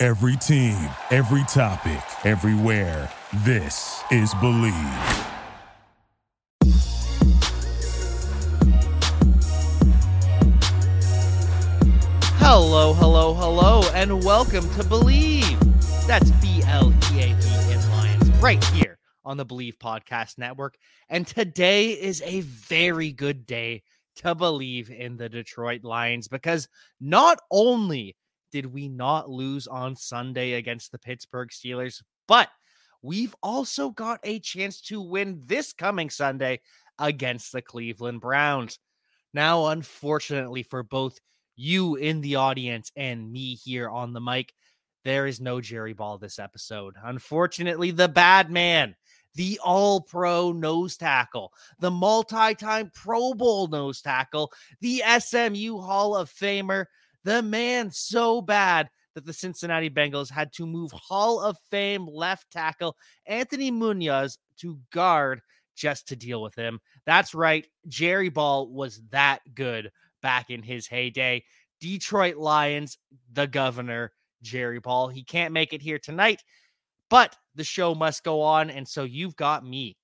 Every team, every topic, everywhere. This is Bleav. Hello, hello, hello, and welcome to Bleav. That's B L E A V in Lions, right here on the Bleav Podcast Network. And today is a very good day to believe in the Detroit Lions because not only did we not lose on Sunday against the Pittsburgh Steelers, but we've also got a chance to win this coming Sunday against the Cleveland Browns. Now, unfortunately for both you in the audience and me here on the mic, there is no Jerry Ball this episode. Unfortunately, the bad man, the all pro nose tackle, the multi time Pro Bowl nose tackle, the SMU Hall of Famer, the man so bad that the Cincinnati Bengals had to move Hall of Fame left tackle Anthony Munoz to guard just to deal with him. That's right. Jerry Ball was that good back in his heyday. Detroit Lions, the governor, Jerry Ball. He can't make it here tonight, but the show must go on. And so you've got me.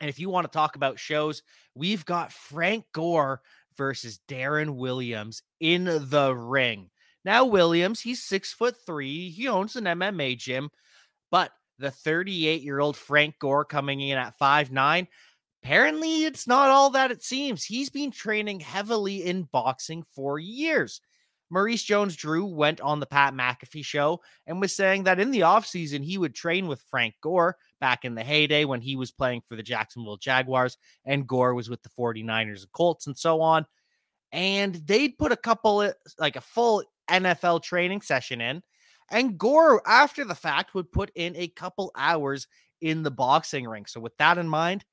And if you want to talk about shows, we've got Frank Gore versus Deron Williams in the ring. Now, Williams, he's six foot three. He owns an MMA gym, but the 38 year old Frank Gore coming in at five nine. Apparently, it's not all that it seems. He's been training heavily in boxing for years. Maurice Jones Drew went on the Pat McAfee show and was saying that in the offseason, he would train with Frank Gore back in the heyday when he was playing for the Jacksonville Jaguars and Gore was with the 49ers and Colts and so on. And they'd put a couple, like a full NFL training session in. And Gore, after the fact, would put in a couple hours in the boxing ring. So, with that in mind,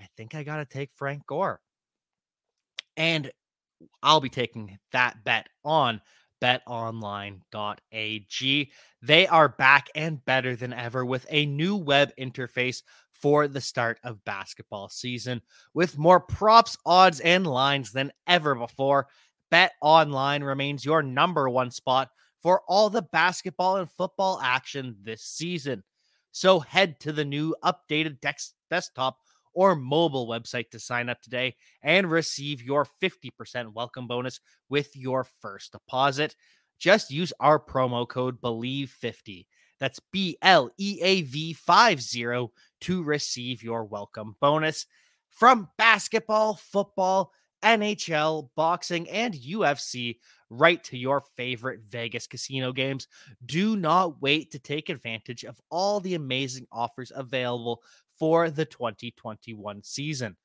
I think I got to take Frank Gore. And I'll be taking that bet on betonline.ag. They are back and better than ever with a new web interface for the start of basketball season with more props, odds, and lines than ever before. Bet Online remains your number one spot for all the basketball and football action this season. So head to the new updated desktop or mobile website to sign up today and receive your 50% welcome bonus with your first deposit. Just use our promo code BLEAV50. That's B L E A V 50 to receive your welcome bonus from basketball, football, NHL, boxing, and UFC right to your favorite Vegas casino games. Do not wait to take advantage of all the amazing offers available for the 2021 season.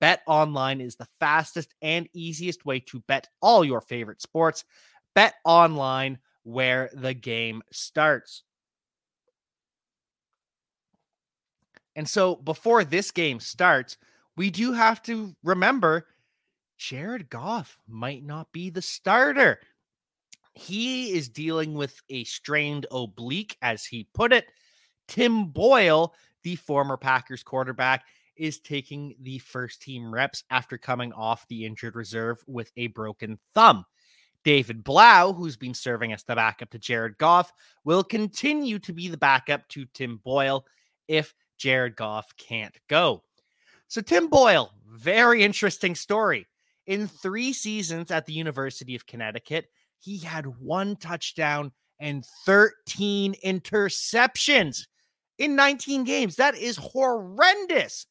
Bet online is the fastest and easiest way to bet all your favorite sports. Bet online where the game starts. And so before this game starts, we do have to remember Jared Goff might not be the starter. He is dealing with a strained oblique, as he put it. Tim Boyle the former Packers quarterback, is taking the first team reps after coming off the injured reserve with a broken thumb. David Blough, who's been serving as the backup to Jared Goff, will continue to be the backup to Tim Boyle if Jared Goff can't go. So, Tim Boyle, very interesting story. In three seasons at the University of Connecticut, he had one touchdown and 13 interceptions in 19 games. That is horrendous.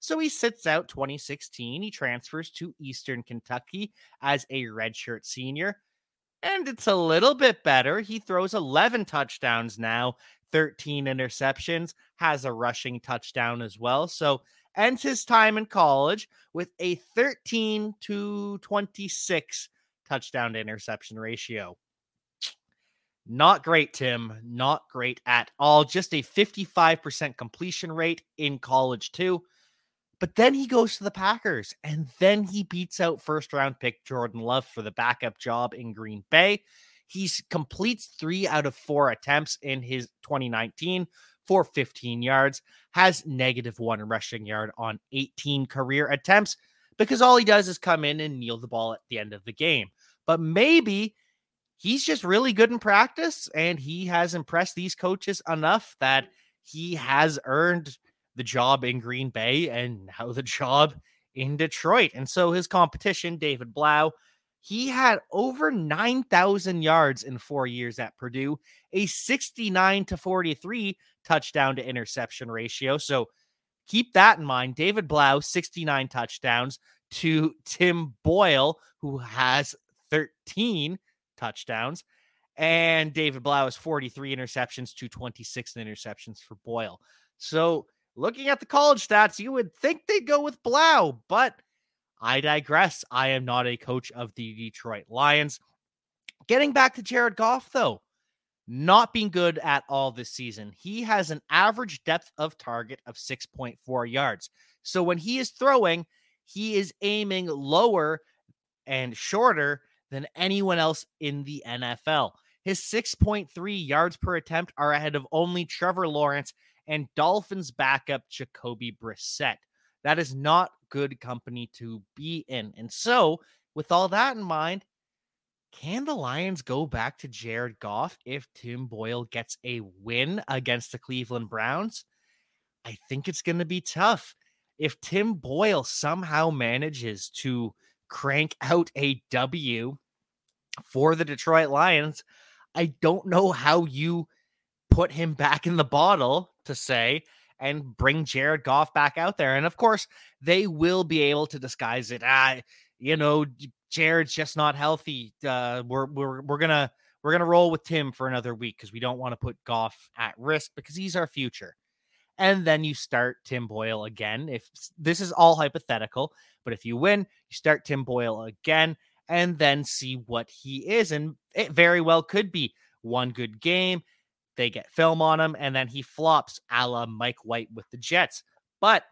So he sits out 2016. He transfers to Eastern Kentucky as a redshirt senior. And it's a little bit better. He throws 11 touchdowns now, 13 interceptions, has a rushing touchdown as well. So ends his time in college with a 13 to 26 touchdown to interception ratio. Not great, Tim. Not great at all. Just a 55% completion rate in college, too. But then he goes to the Packers and then he beats out first round pick Jordan Love for the backup job in Green Bay. He completes three out of four attempts in his 2019 for 15 yards, has negative one rushing yard on 18 career attempts because all he does is come in and kneel the ball at the end of the game. But maybe he's just really good in practice and he has impressed these coaches enough that he has earned the job in Green Bay and now the job in Detroit. And so his competition, David Blough, he had over 9,000 yards in four years at Purdue, a 69 to 43 touchdown to interception ratio. So keep that in mind. David Blough, 69 touchdowns to Tim Boyle, who has 13 touchdowns. And David Blough has 43 interceptions to 26 interceptions for Boyle. So looking at the college stats, you would think they'd go with Blough, but I digress. I am not a coach of the Detroit Lions. Getting back to Jared Goff, though, not being good at all this season. He has an average depth of target of 6.4 yards. So when he is throwing, he is aiming lower and shorter than anyone else in the NFL. His 6.3 yards per attempt are ahead of only Trevor Lawrence and Dolphins backup Jacoby Brissett. That is not good company to be in. And so, with all that in mind, can the Lions go back to Jared Goff if Tim Boyle gets a win against the Cleveland Browns? I think it's going to be tough. If Tim Boyle somehow manages to crank out a W for the Detroit Lions, I don't know how you put him back in the bottle to say and bring Jared Goff back out there. And of course, they will be able to disguise it. Ah, you know, Jared's just not healthy. Uh, we're we're we're gonna we're gonna roll with Tim for another week because we don't want to put Goff at risk because he's our future. And then you start Tim Boyle again. If this is all hypothetical, but if you win, you start Tim Boyle again and then see what he is. And it very well could be one good game they get film on him, and then he flops a la Mike White with the Jets. But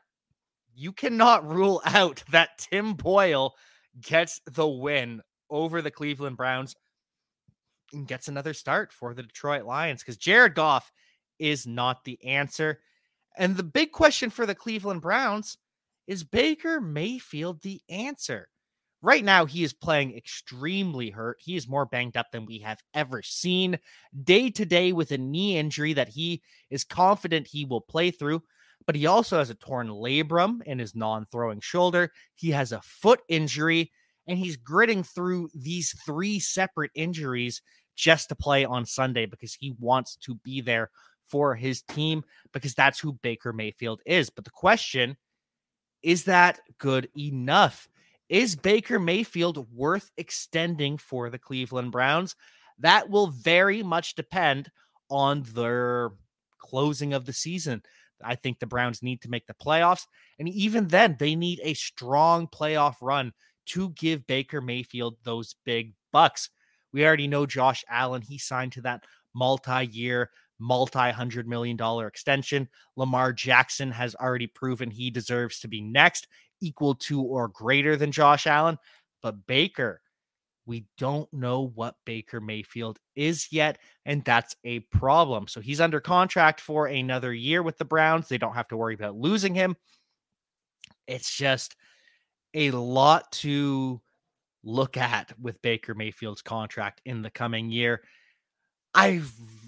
you cannot rule out that Tim Boyle gets the win over the Cleveland Browns and gets another start for the Detroit Lions because Jared Goff is not the answer. And the big question for the Cleveland Browns is Baker Mayfield the answer? Right now, he is playing extremely hurt. He is more banged up than we have ever seen. Day to day with a knee injury that he is confident he will play through, but he also has a torn labrum in his non throwing shoulder. He has a foot injury, and he's gritting through these three separate injuries just to play on Sunday because he wants to be there for his team because that's who Baker Mayfield is. But the question is that good enough? Is Baker Mayfield worth extending for the Cleveland Browns? That will very much depend on their closing of the season. I think the Browns need to make the playoffs. And even then, they need a strong playoff run to give Baker Mayfield those big bucks. We already know Josh Allen, he signed to that multi year, multi hundred million dollar extension. Lamar Jackson has already proven he deserves to be next equal to or greater than Josh Allen. But Baker, we don't know what Baker Mayfield is yet, and that's a problem. So he's under contract for another year with the Browns. They don't have to worry about losing him. It's just a lot to look at with Baker Mayfield's contract in the coming year. I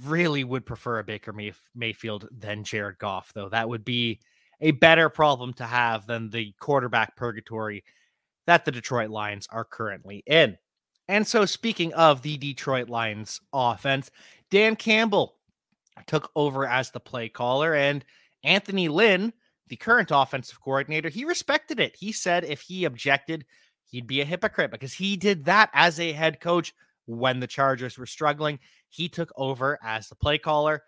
really would prefer a Baker Mayfield than Jared Goff, though. That would be a better problem to have than the quarterback purgatory that the Detroit Lions are currently in. And so, speaking of the Detroit Lions offense, Dan Campbell took over as the play caller, and Anthony Lynn, the current offensive coordinator, he respected it. He said if he objected, he'd be a hypocrite because he did that as a head coach when the Chargers were struggling. He took over as the play caller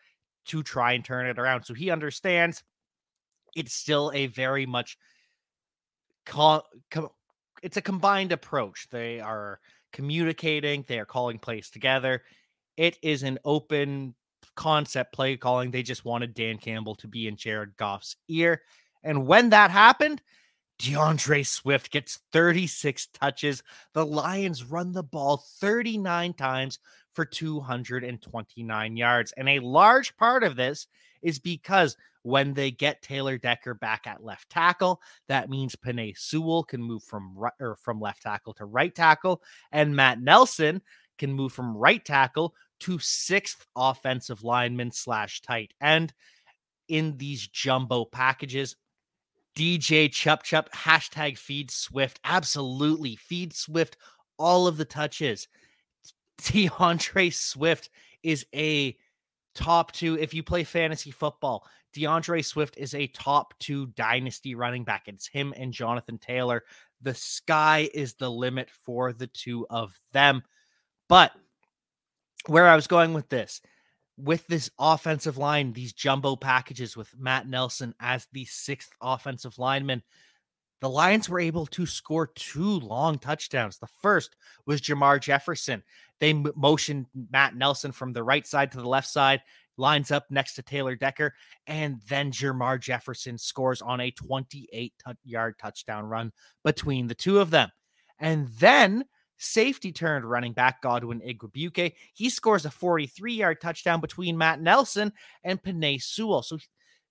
to try and turn it around. So he understands it's still a very much co- co- it's a combined approach. They are communicating, they are calling plays together. It is an open concept play calling. They just wanted Dan Campbell to be in Jared Goff's ear. And when that happened, D'Andre Swift gets 36 touches. The Lions run the ball 39 times for 229 yards. And a large part of this is because when they get Taylor Decker back at left tackle, that means Penei Sewell can move from right or from left tackle to right tackle, and Matt Nelson can move from right tackle to sixth offensive lineman slash tight end in these jumbo packages. DJ Chup Chup, hashtag feed Swift. Absolutely. Feed Swift all of the touches. D'Andre Swift is a top two. If you play fantasy football, D'Andre Swift is a top two dynasty running back. It's him and Jonathan Taylor. The sky is the limit for the two of them. But where I was going with this, with this offensive line, these jumbo packages with Matt Nelson as the sixth offensive lineman, the Lions were able to score two long touchdowns. The first was Jermar Jefferson. They motioned Matt Nelson from the right side to the left side, lines up next to Taylor Decker, and then Jermar Jefferson scores on a 28 yard touchdown run between the two of them. And then safety turned running back Godwin Igwebuike. He scores a 43 yard touchdown between Matt Nelson and Penei Sewell. So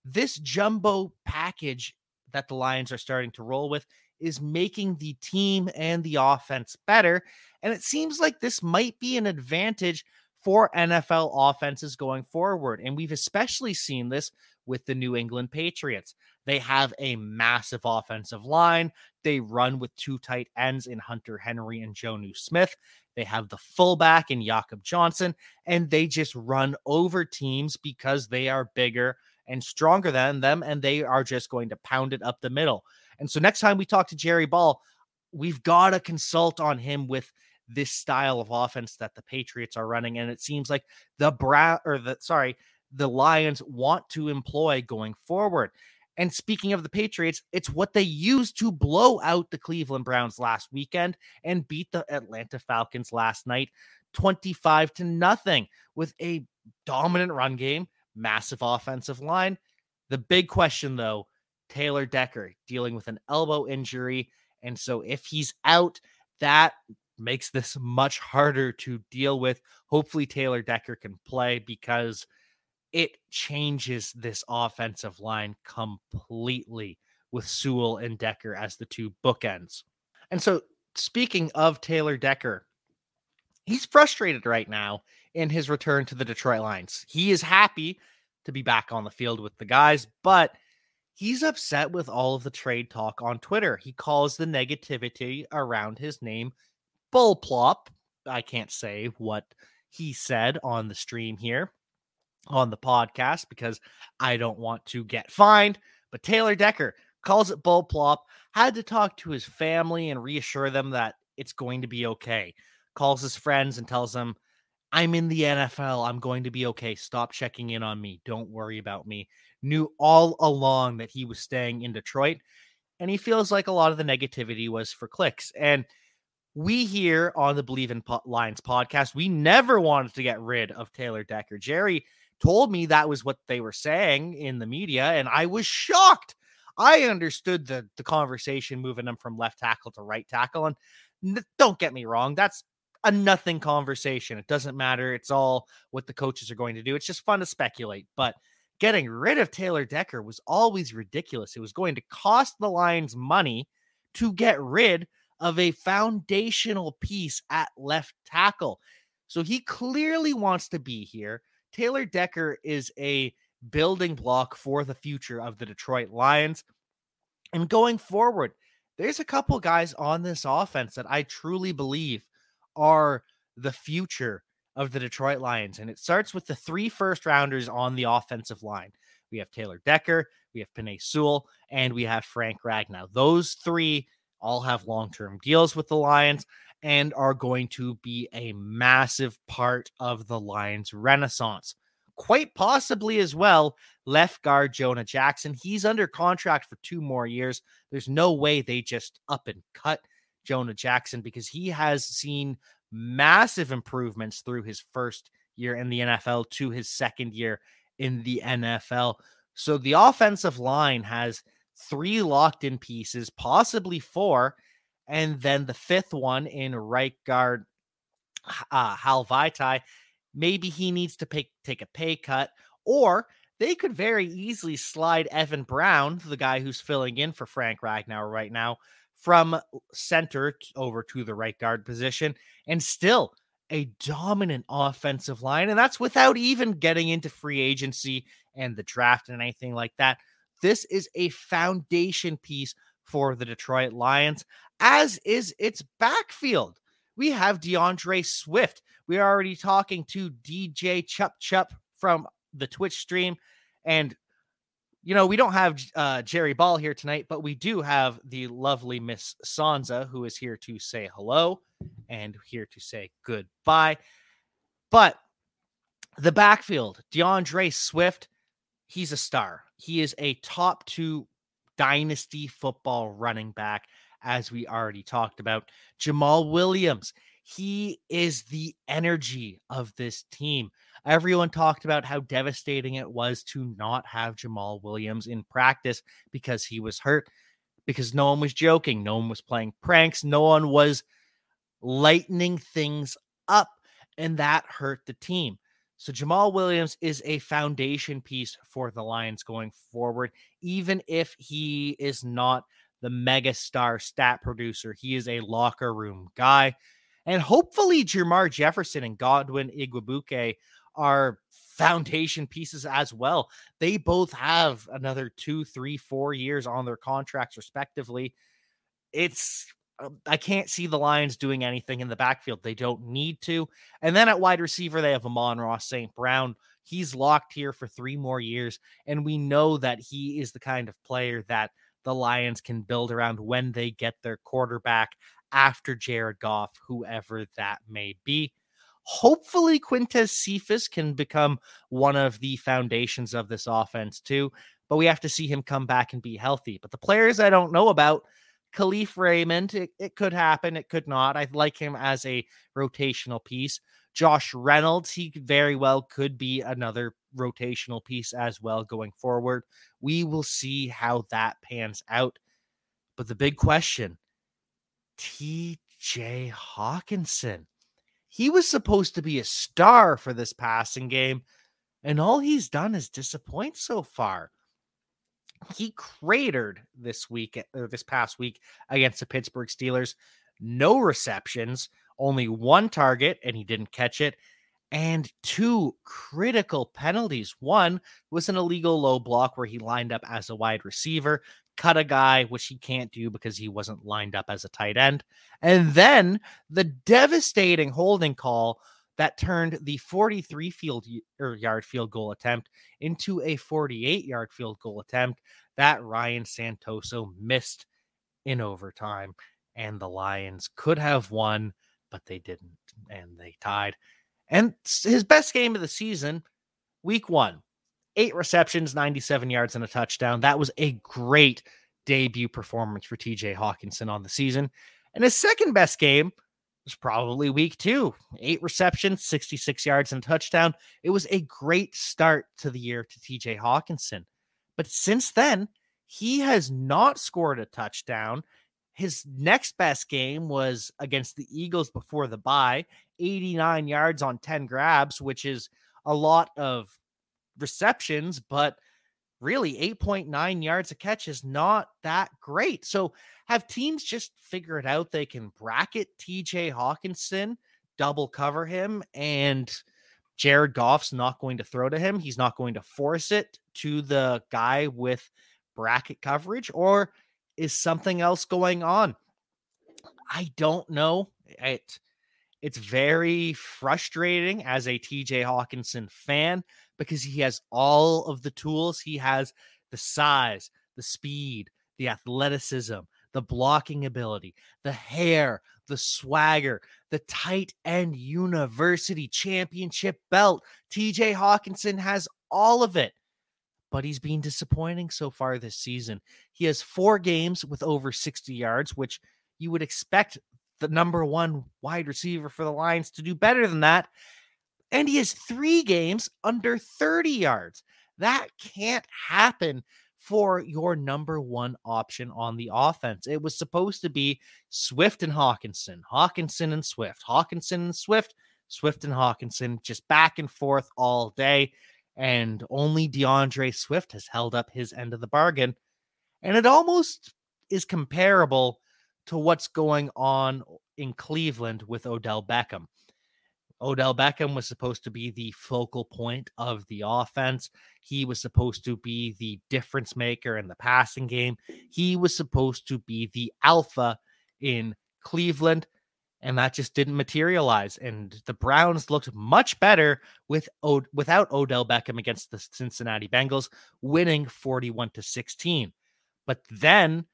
this jumbo package that the Lions are starting to roll with is making the team and the offense better. And it seems like this might be an advantage for NFL offenses going forward. And we've especially seen this with the New England Patriots. They have a massive offensive line. They run with two tight ends in Hunter Henry and Jonnu Smith. They have the fullback in Jakob Johnson, and they just run over teams because they are bigger and stronger than them, and they are just going to pound it up the middle. And so next time we talk to Jerry Ball, we've got to consult on him with this style of offense that the Patriots are running. And it seems like the Brown or the sorry, the Lions want to employ going forward. And speaking of the Patriots, it's what they used to blow out the Cleveland Browns last weekend and beat the Atlanta Falcons last night 25 to nothing with a dominant run game, massive offensive line. The big question though, Taylor Decker dealing with an elbow injury. And so if he's out, that makes this much harder to deal with. Hopefully, Taylor Decker can play because it changes this offensive line completely with Sewell and Decker as the two bookends. And so, speaking of Taylor Decker, he's frustrated right now in his return to the Detroit Lions. He is happy to be back on the field with the guys, but he's upset with all of the trade talk on Twitter. He calls the negativity around his name bull plop. I can't say what he said on the stream here on the podcast because I don't want to get fined. But Taylor Decker calls it bull plop, had to talk to his family and reassure them that it's going to be okay. Calls his friends and tells them, I'm in the NFL. I'm going to be okay. Stop checking in on me. Don't worry about me. Knew all along that he was staying in Detroit. And he feels like a lot of the negativity was for clicks. And we here on the Bleav in Lions podcast, we never wanted to get rid of Taylor Decker. Jerry told me that was what they were saying in the media, and I was shocked. I understood the the conversation moving him from left tackle to right tackle, and don't get me wrong, that's a nothing conversation. It doesn't matter. It's all what the coaches are going to do. It's just fun to speculate, but getting rid of Taylor Decker was always ridiculous. It was going to cost the Lions money to get rid of a foundational piece at left tackle. So he clearly wants to be here. Taylor Decker is a building block for the future of the Detroit Lions. And going forward, there's a couple guys on this offense that I truly believe are the future of the Detroit Lions. And it starts with the three first rounders on the offensive line. We have Taylor Decker, we have Penei Sewell, and we have Frank Ragnow. Those three all have long term deals with the Lions and are going to be a massive part of the Lions' renaissance. Quite possibly as well, left guard Jonah Jackson. He's under contract for two more years. There's no way they just up and cut Jonah Jackson because he has seen massive improvements through his first year in the NFL to his second year in the NFL. So the offensive line has three locked in pieces, possibly four, and then the fifth one in right guard uh, Hal Vaitai. Maybe he needs to pay, take a pay cut, or they could very easily slide Evan Brown, the guy who's filling in for Frank Ragnow right now, from center over to the right guard position, and still a dominant offensive line. And that's without even getting into free agency and the draft and anything like that. This is a foundation piece for the Detroit Lions, as is its backfield. We have D'Andre Swift. We are already talking to DJ Chup Chup from the Twitch stream. And, you know, we don't have uh, Jerry Ball here tonight, but we do have the lovely Miss Sansa who is here to say hello and here to say goodbye. But the backfield, D'Andre Swift, he's a star. He is a top two dynasty football running back, as we already talked about. Jamaal Williams, he is the energy of this team. Everyone talked about how devastating it was to not have Jamaal Williams in practice because he was hurt, because no one was joking, no one was playing pranks, no one was lightening things up, and that hurt the team. So Jamaal Williams is a foundation piece for the Lions going forward, even if he is not the megastar stat producer. He is a locker room guy. And hopefully Jermar Jefferson and Godwin Igwebuike are foundation pieces as well. They both have another two, three, four years on their contracts, respectively. It's um, I can't see the Lions doing anything in the backfield. They don't need to. And then at wide receiver, they have Amon-Ra St. Brown. He's locked here for three more years. And we know that he is the kind of player that the Lions can build around when they get their quarterback after Jared Goff, whoever that may be. Hopefully, Quintez Cephus can become one of the foundations of this offense too, but we have to see him come back and be healthy. But the players I don't know about, Kalif Raymond, it, it could happen, it could not. I like him as a rotational piece. Josh Reynolds, he very well could be another rotational piece as well going forward. We will see how that pans out. But the big question TJ Hockenson he was supposed to be a star for this passing game, and all he's done is disappoint so far. He cratered this week or this past week against the Pittsburgh Steelers. No receptions, only one target, and he didn't catch it and two critical penalties. One was an illegal low block where he lined up as a wide receiver cut a guy, which he can't do because he wasn't lined up as a tight end. And then the devastating holding call that turned the 43 field or yard field goal attempt into a 48 yard field goal attempt that Ryan Santoso missed in overtime. And the Lions could have won, but they didn't, and they tied. And his best game of the season, week one, eight receptions, 97 yards, and a touchdown. That was a great debut performance for TJ Hockenson on the season. And his second best game was probably week two eight receptions, 66 yards, and a touchdown. It was a great start to the year to TJ Hockenson. But since then, he has not scored a touchdown. His next best game was against the Eagles before the bye, 89 yards on 10 grabs, which is a lot of receptions, but really 8.9 yards a catch is not that great. So have teams just figure it out they can bracket TJ Hockenson, double cover him, and Jared Goff's not going to throw to him. He's not going to force it to the guy with bracket coverage, or is something else going on? I don't know. It it's very frustrating as a TJ Hockenson fan because he has all of the tools. He has the size, the speed, the athleticism, the blocking ability, the hair, the swagger, the tight end university championship belt. TJ Hockenson has all of it, but he's been disappointing so far this season. He has four games with over 60 yards, which you would expect the number one wide receiver for the Lions to do better than that. And he has three games under 30 yards. That can't happen for your number one option on the offense. It was supposed to be Swift and Hockenson, Hockenson and Swift, Hockenson and Swift, Swift and Hockenson, just back and forth all day. And only D'Andre Swift has held up his end of the bargain. And it almost is comparable to what's going on in Cleveland with Odell Beckham. Odell Beckham was supposed to be the focal point of the offense. He was supposed to be the difference maker in the passing game. He was supposed to be the alpha in Cleveland, and that just didn't materialize. And the Browns looked much better with without Odell Beckham against the Cincinnati Bengals, winning 41 to 16. But then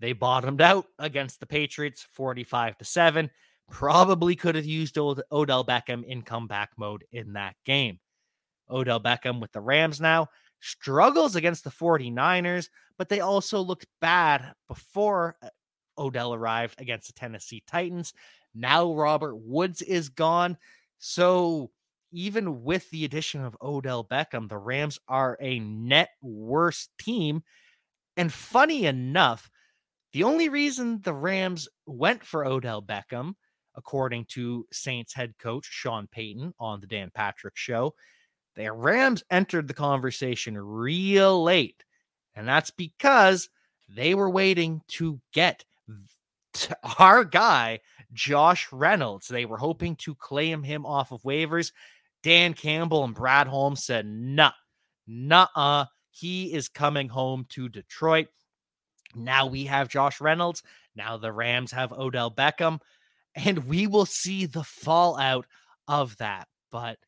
they bottomed out against the Patriots 45 to 7. Probably could have used Odell Beckham in comeback mode in that game. Odell Beckham with the Rams now struggles against the 49ers, but they also looked bad before uh, Odell arrived against the Tennessee Titans. Now Robert Woods is gone. So even with the addition of Odell Beckham, the Rams are a net worse team. And funny enough, the only reason the Rams went for Odell Beckham, according to Saints head coach Sean Payton on the Dan Patrick show, the Rams entered the conversation real late. And that's because they were waiting to get our guy, Josh Reynolds. They were hoping to claim him off of waivers. Dan Campbell and Brad Holmes said, nah, nah, he is coming home to Detroit. Now we have Josh Reynolds. Now the Rams have Odell Beckham. And we will see the fallout of that. But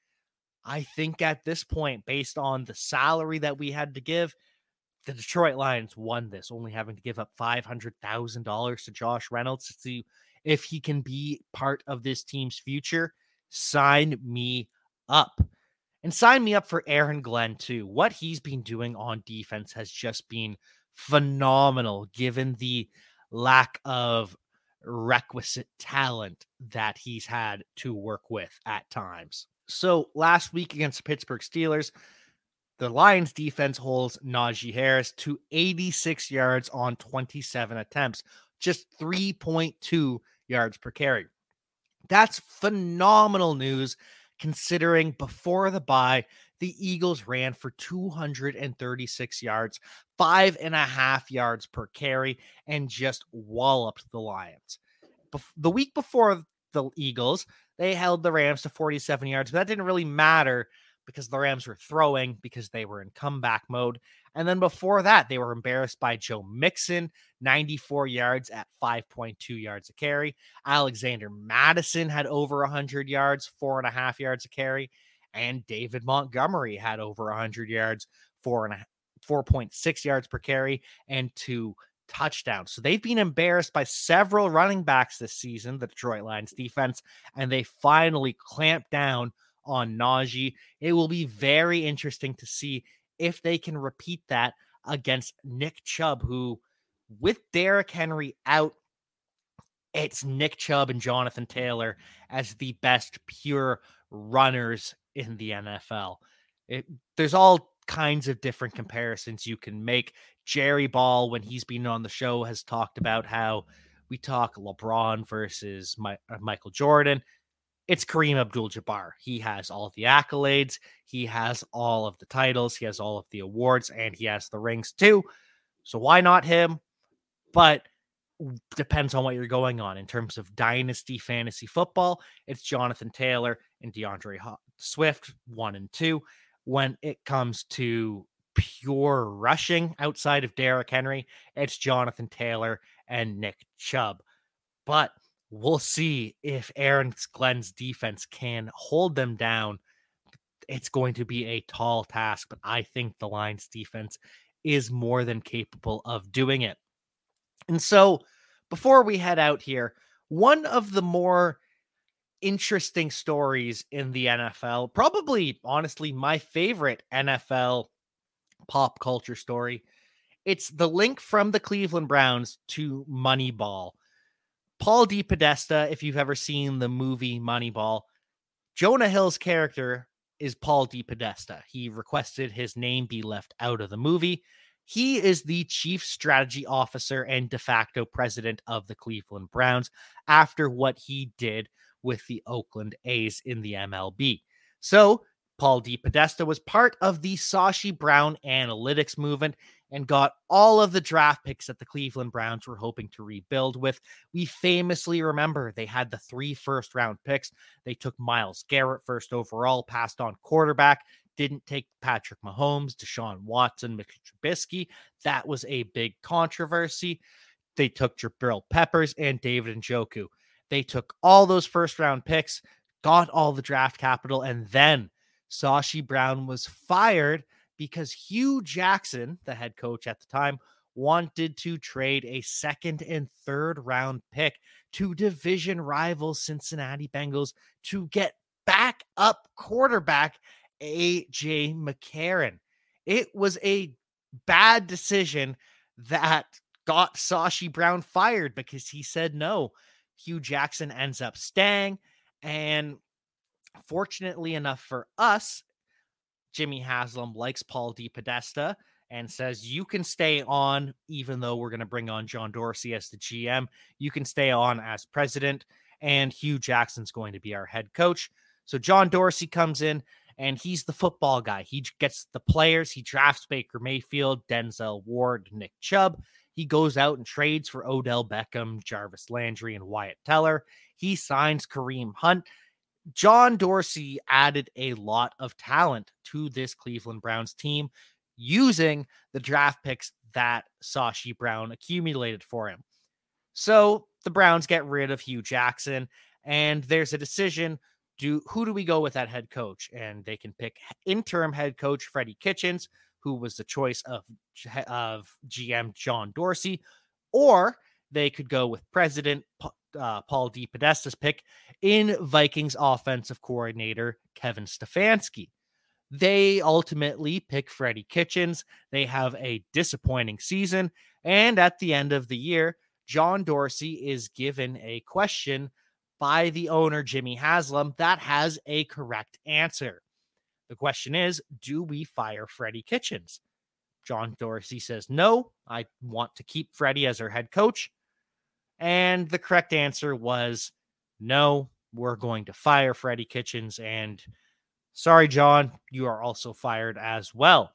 I think at this point, based on the salary that we had to give, the Detroit Lions won this, only having to give up $500,000 to Josh Reynolds to see if he can be part of this team's future. Sign me up. And sign me up for Aaron Glenn, too. What he's been doing on defense has just been phenomenal given the lack of requisite talent that he's had to work with at times. So last week against the Pittsburgh Steelers, the Lions defense holds Najee Harris to 86 yards on 27 attempts, just 3.2 yards per carry. That's phenomenal news considering before the bye, the Eagles ran for 236 yards, five and a half yards per carry, and just walloped the Lions. the week before the Eagles, they held the Rams to 47 yards, but that didn't really matter because the Rams were throwing because they were in comeback mode. And then before that, they were embarrassed by Joe Mixon, 94 yards at 5.2 yards a carry. Alexander Mattison had over 100 yards, four and a half yards a carry. And David Montgomery had over 100 yards, four and a 4.6 yards per carry, and two touchdowns. So they've been embarrassed by several running backs this season, the Detroit Lions defense, and they finally clamped down on Najee. It will be very interesting to see if they can repeat that against Nick Chubb, who, with Derrick Henry out, it's Nick Chubb and Jonathan Taylor as the best pure runners in the NFL. It, there's all kinds of different comparisons you can make. Jerry Ball, when he's been on the show, has talked about how we talk LeBron versus My, uh, Michael Jordan. It's Kareem Abdul Jabbar. He has all of the accolades, he has all of the titles, he has all of the awards, and he has the rings too. So why not him? But depends on what you're going on in terms of dynasty fantasy football. It's Jonathan Taylor and D'Andre Swift, one and two. When it comes to pure rushing outside of Derrick Henry, it's Jonathan Taylor and Nick Chubb. But we'll see if Aaron Glenn's defense can hold them down. It's going to be a tall task, but I think the Lions defense is more than capable of doing it. And so, before we head out here, one of the more interesting stories in the NFL, probably honestly my favorite NFL pop culture story. It's the link from the Cleveland Browns to Moneyball. Paul D. DePodesta, if you've ever seen the movie Moneyball, Jonah Hill's character is Paul D. DePodesta. He requested his name be left out of the movie. He is the chief strategy officer and de facto president of the Cleveland Browns after what he did with the Oakland A's in the MLB. So, Paul DePodesta was part of the Sashi Brown analytics movement and got all of the draft picks that the Cleveland Browns were hoping to rebuild with. We famously remember they had the three first round picks. They took Myles Garrett first overall, passed on quarterback, didn't take Patrick Mahomes, Deshaun Watson, Mitch Trubisky. That was a big controversy. They took Jabril Peppers and David Njoku. They took all those first round picks, got all the draft capital, and then Sashi Brown was fired because Hue Jackson, the head coach at the time, wanted to trade a second and third round pick to division rival Cincinnati Bengals to get back up quarterback AJ McCarron. It was a bad decision that got Sashi Brown fired because he said no. Hue Jackson ends up staying. And fortunately enough for us, Jimmy Haslam likes Paul D. Podesta and says, You can stay on, even though we're going to bring on John Dorsey as the GM. You can stay on as president, and Hue Jackson's going to be our head coach. So John Dorsey comes in and he's the football guy. He gets the players. He drafts Baker Mayfield, Denzel Ward, Nick Chubb. He goes out and trades for Odell Beckham, Jarvis Landry, and Wyatt Teller. He signs Kareem Hunt. John Dorsey added a lot of talent to this Cleveland Browns team using the draft picks that Sashi Brown accumulated for him. So the Browns get rid of Hue Jackson, and there's a decision do who do we go with that head coach? And they can pick interim head coach Freddie Kitchens, who was the choice of of GM John Dorsey, or they could go with President uh, Paul DePodesta's pick in Vikings offensive coordinator Kevin Stefanski. They ultimately pick Freddie Kitchens. They have a disappointing season. And at the end of the year, John Dorsey is given a question by the owner, Jimmy Haslam, that has a correct answer. The question is Do we fire Freddie Kitchens? John Dorsey says, No, I want to keep Freddie as our head coach. And the correct answer was, No, we're going to fire Freddie Kitchens. And sorry, John, you are also fired as well.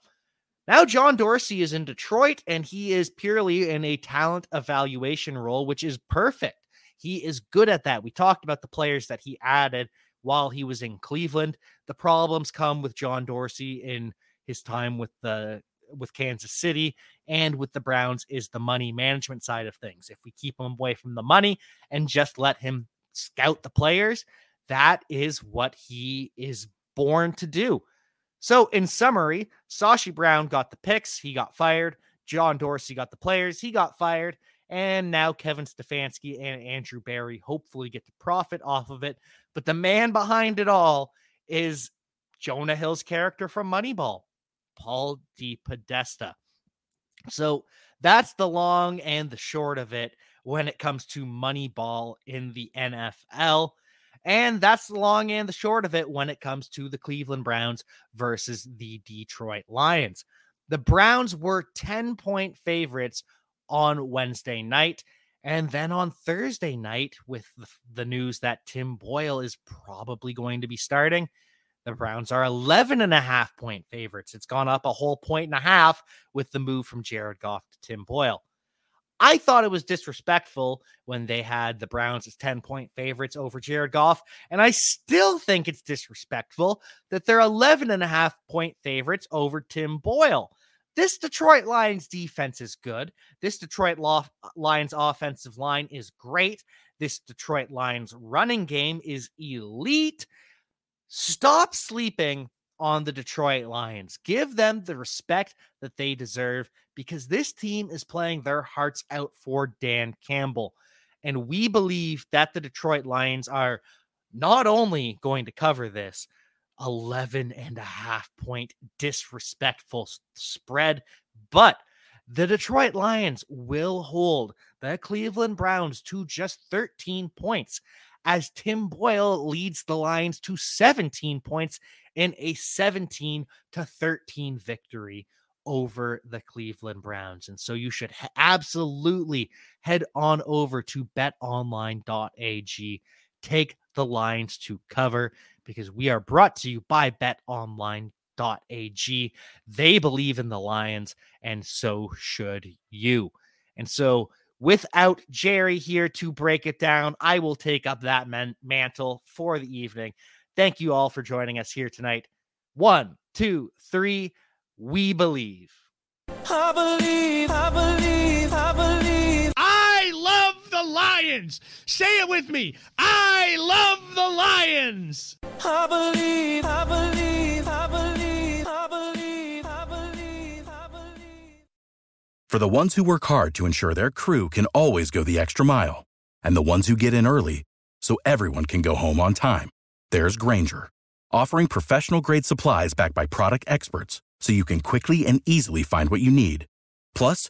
Now, John Dorsey is in Detroit and he is purely in a talent evaluation role, which is perfect. He is good at that. We talked about the players that he added while he was in Cleveland. The problems come with John Dorsey in his time with the with Kansas City and with the Browns is the money management side of things. If we keep him away from the money and just let him scout the players, that is what he is born to do. So, in summary, Sashi Brown got the picks, he got fired. John Dorsey got the players, he got fired. And now Kevin Stefanski and Andrew Berry hopefully get to profit off of it. But the man behind it all is Jonah Hill's character from Moneyball, Paul DePodesta. So that's the long and the short of it when it comes to Moneyball in the NFL. And that's the long and the short of it when it comes to the Cleveland Browns versus the Detroit Lions. The Browns were 10 point favorites on Wednesday night. And then on Thursday night, with the news that Tim Boyle is probably going to be starting, the Browns are 11 and a half point favorites. It's gone up a whole point and a half with the move from Jared Goff to Tim Boyle. I thought it was disrespectful when they had the Browns as 10 point favorites over Jared Goff. And I still think it's disrespectful that they're 11 and a half point favorites over Tim Boyle. This Detroit Lions defense is good. This Detroit uh, Lions offensive line is great. This Detroit Lions running game is elite. Stop sleeping on the Detroit Lions. Give them the respect that they deserve because this team is playing their hearts out for Dan Campbell. And we believe that the Detroit Lions are not only going to cover this, 11 and a half point disrespectful spread. But the Detroit Lions will hold the Cleveland Browns to just 13 points as Tim Boyle leads the Lions to 17 points in a 17 to 13 victory over the Cleveland Browns. And so you should ha- absolutely head on over to betonline.ag. Take the lines to cover because we are brought to you by betonline.ag. They believe in the Lions, and so should you. And so, without Jerry here to break it down, I will take up that man- mantle for the evening. Thank you all for joining us here tonight. One, two, three. We believe. I believe, I believe, I believe. I love the Lions. Say it with me. I love the Lions. I believe, I believe, I believe, I believe, I believe, I believe. For the ones who work hard to ensure their crew can always go the extra mile, and the ones who get in early so everyone can go home on time, there's Grainger, offering professional grade supplies backed by product experts so you can quickly and easily find what you need. Plus,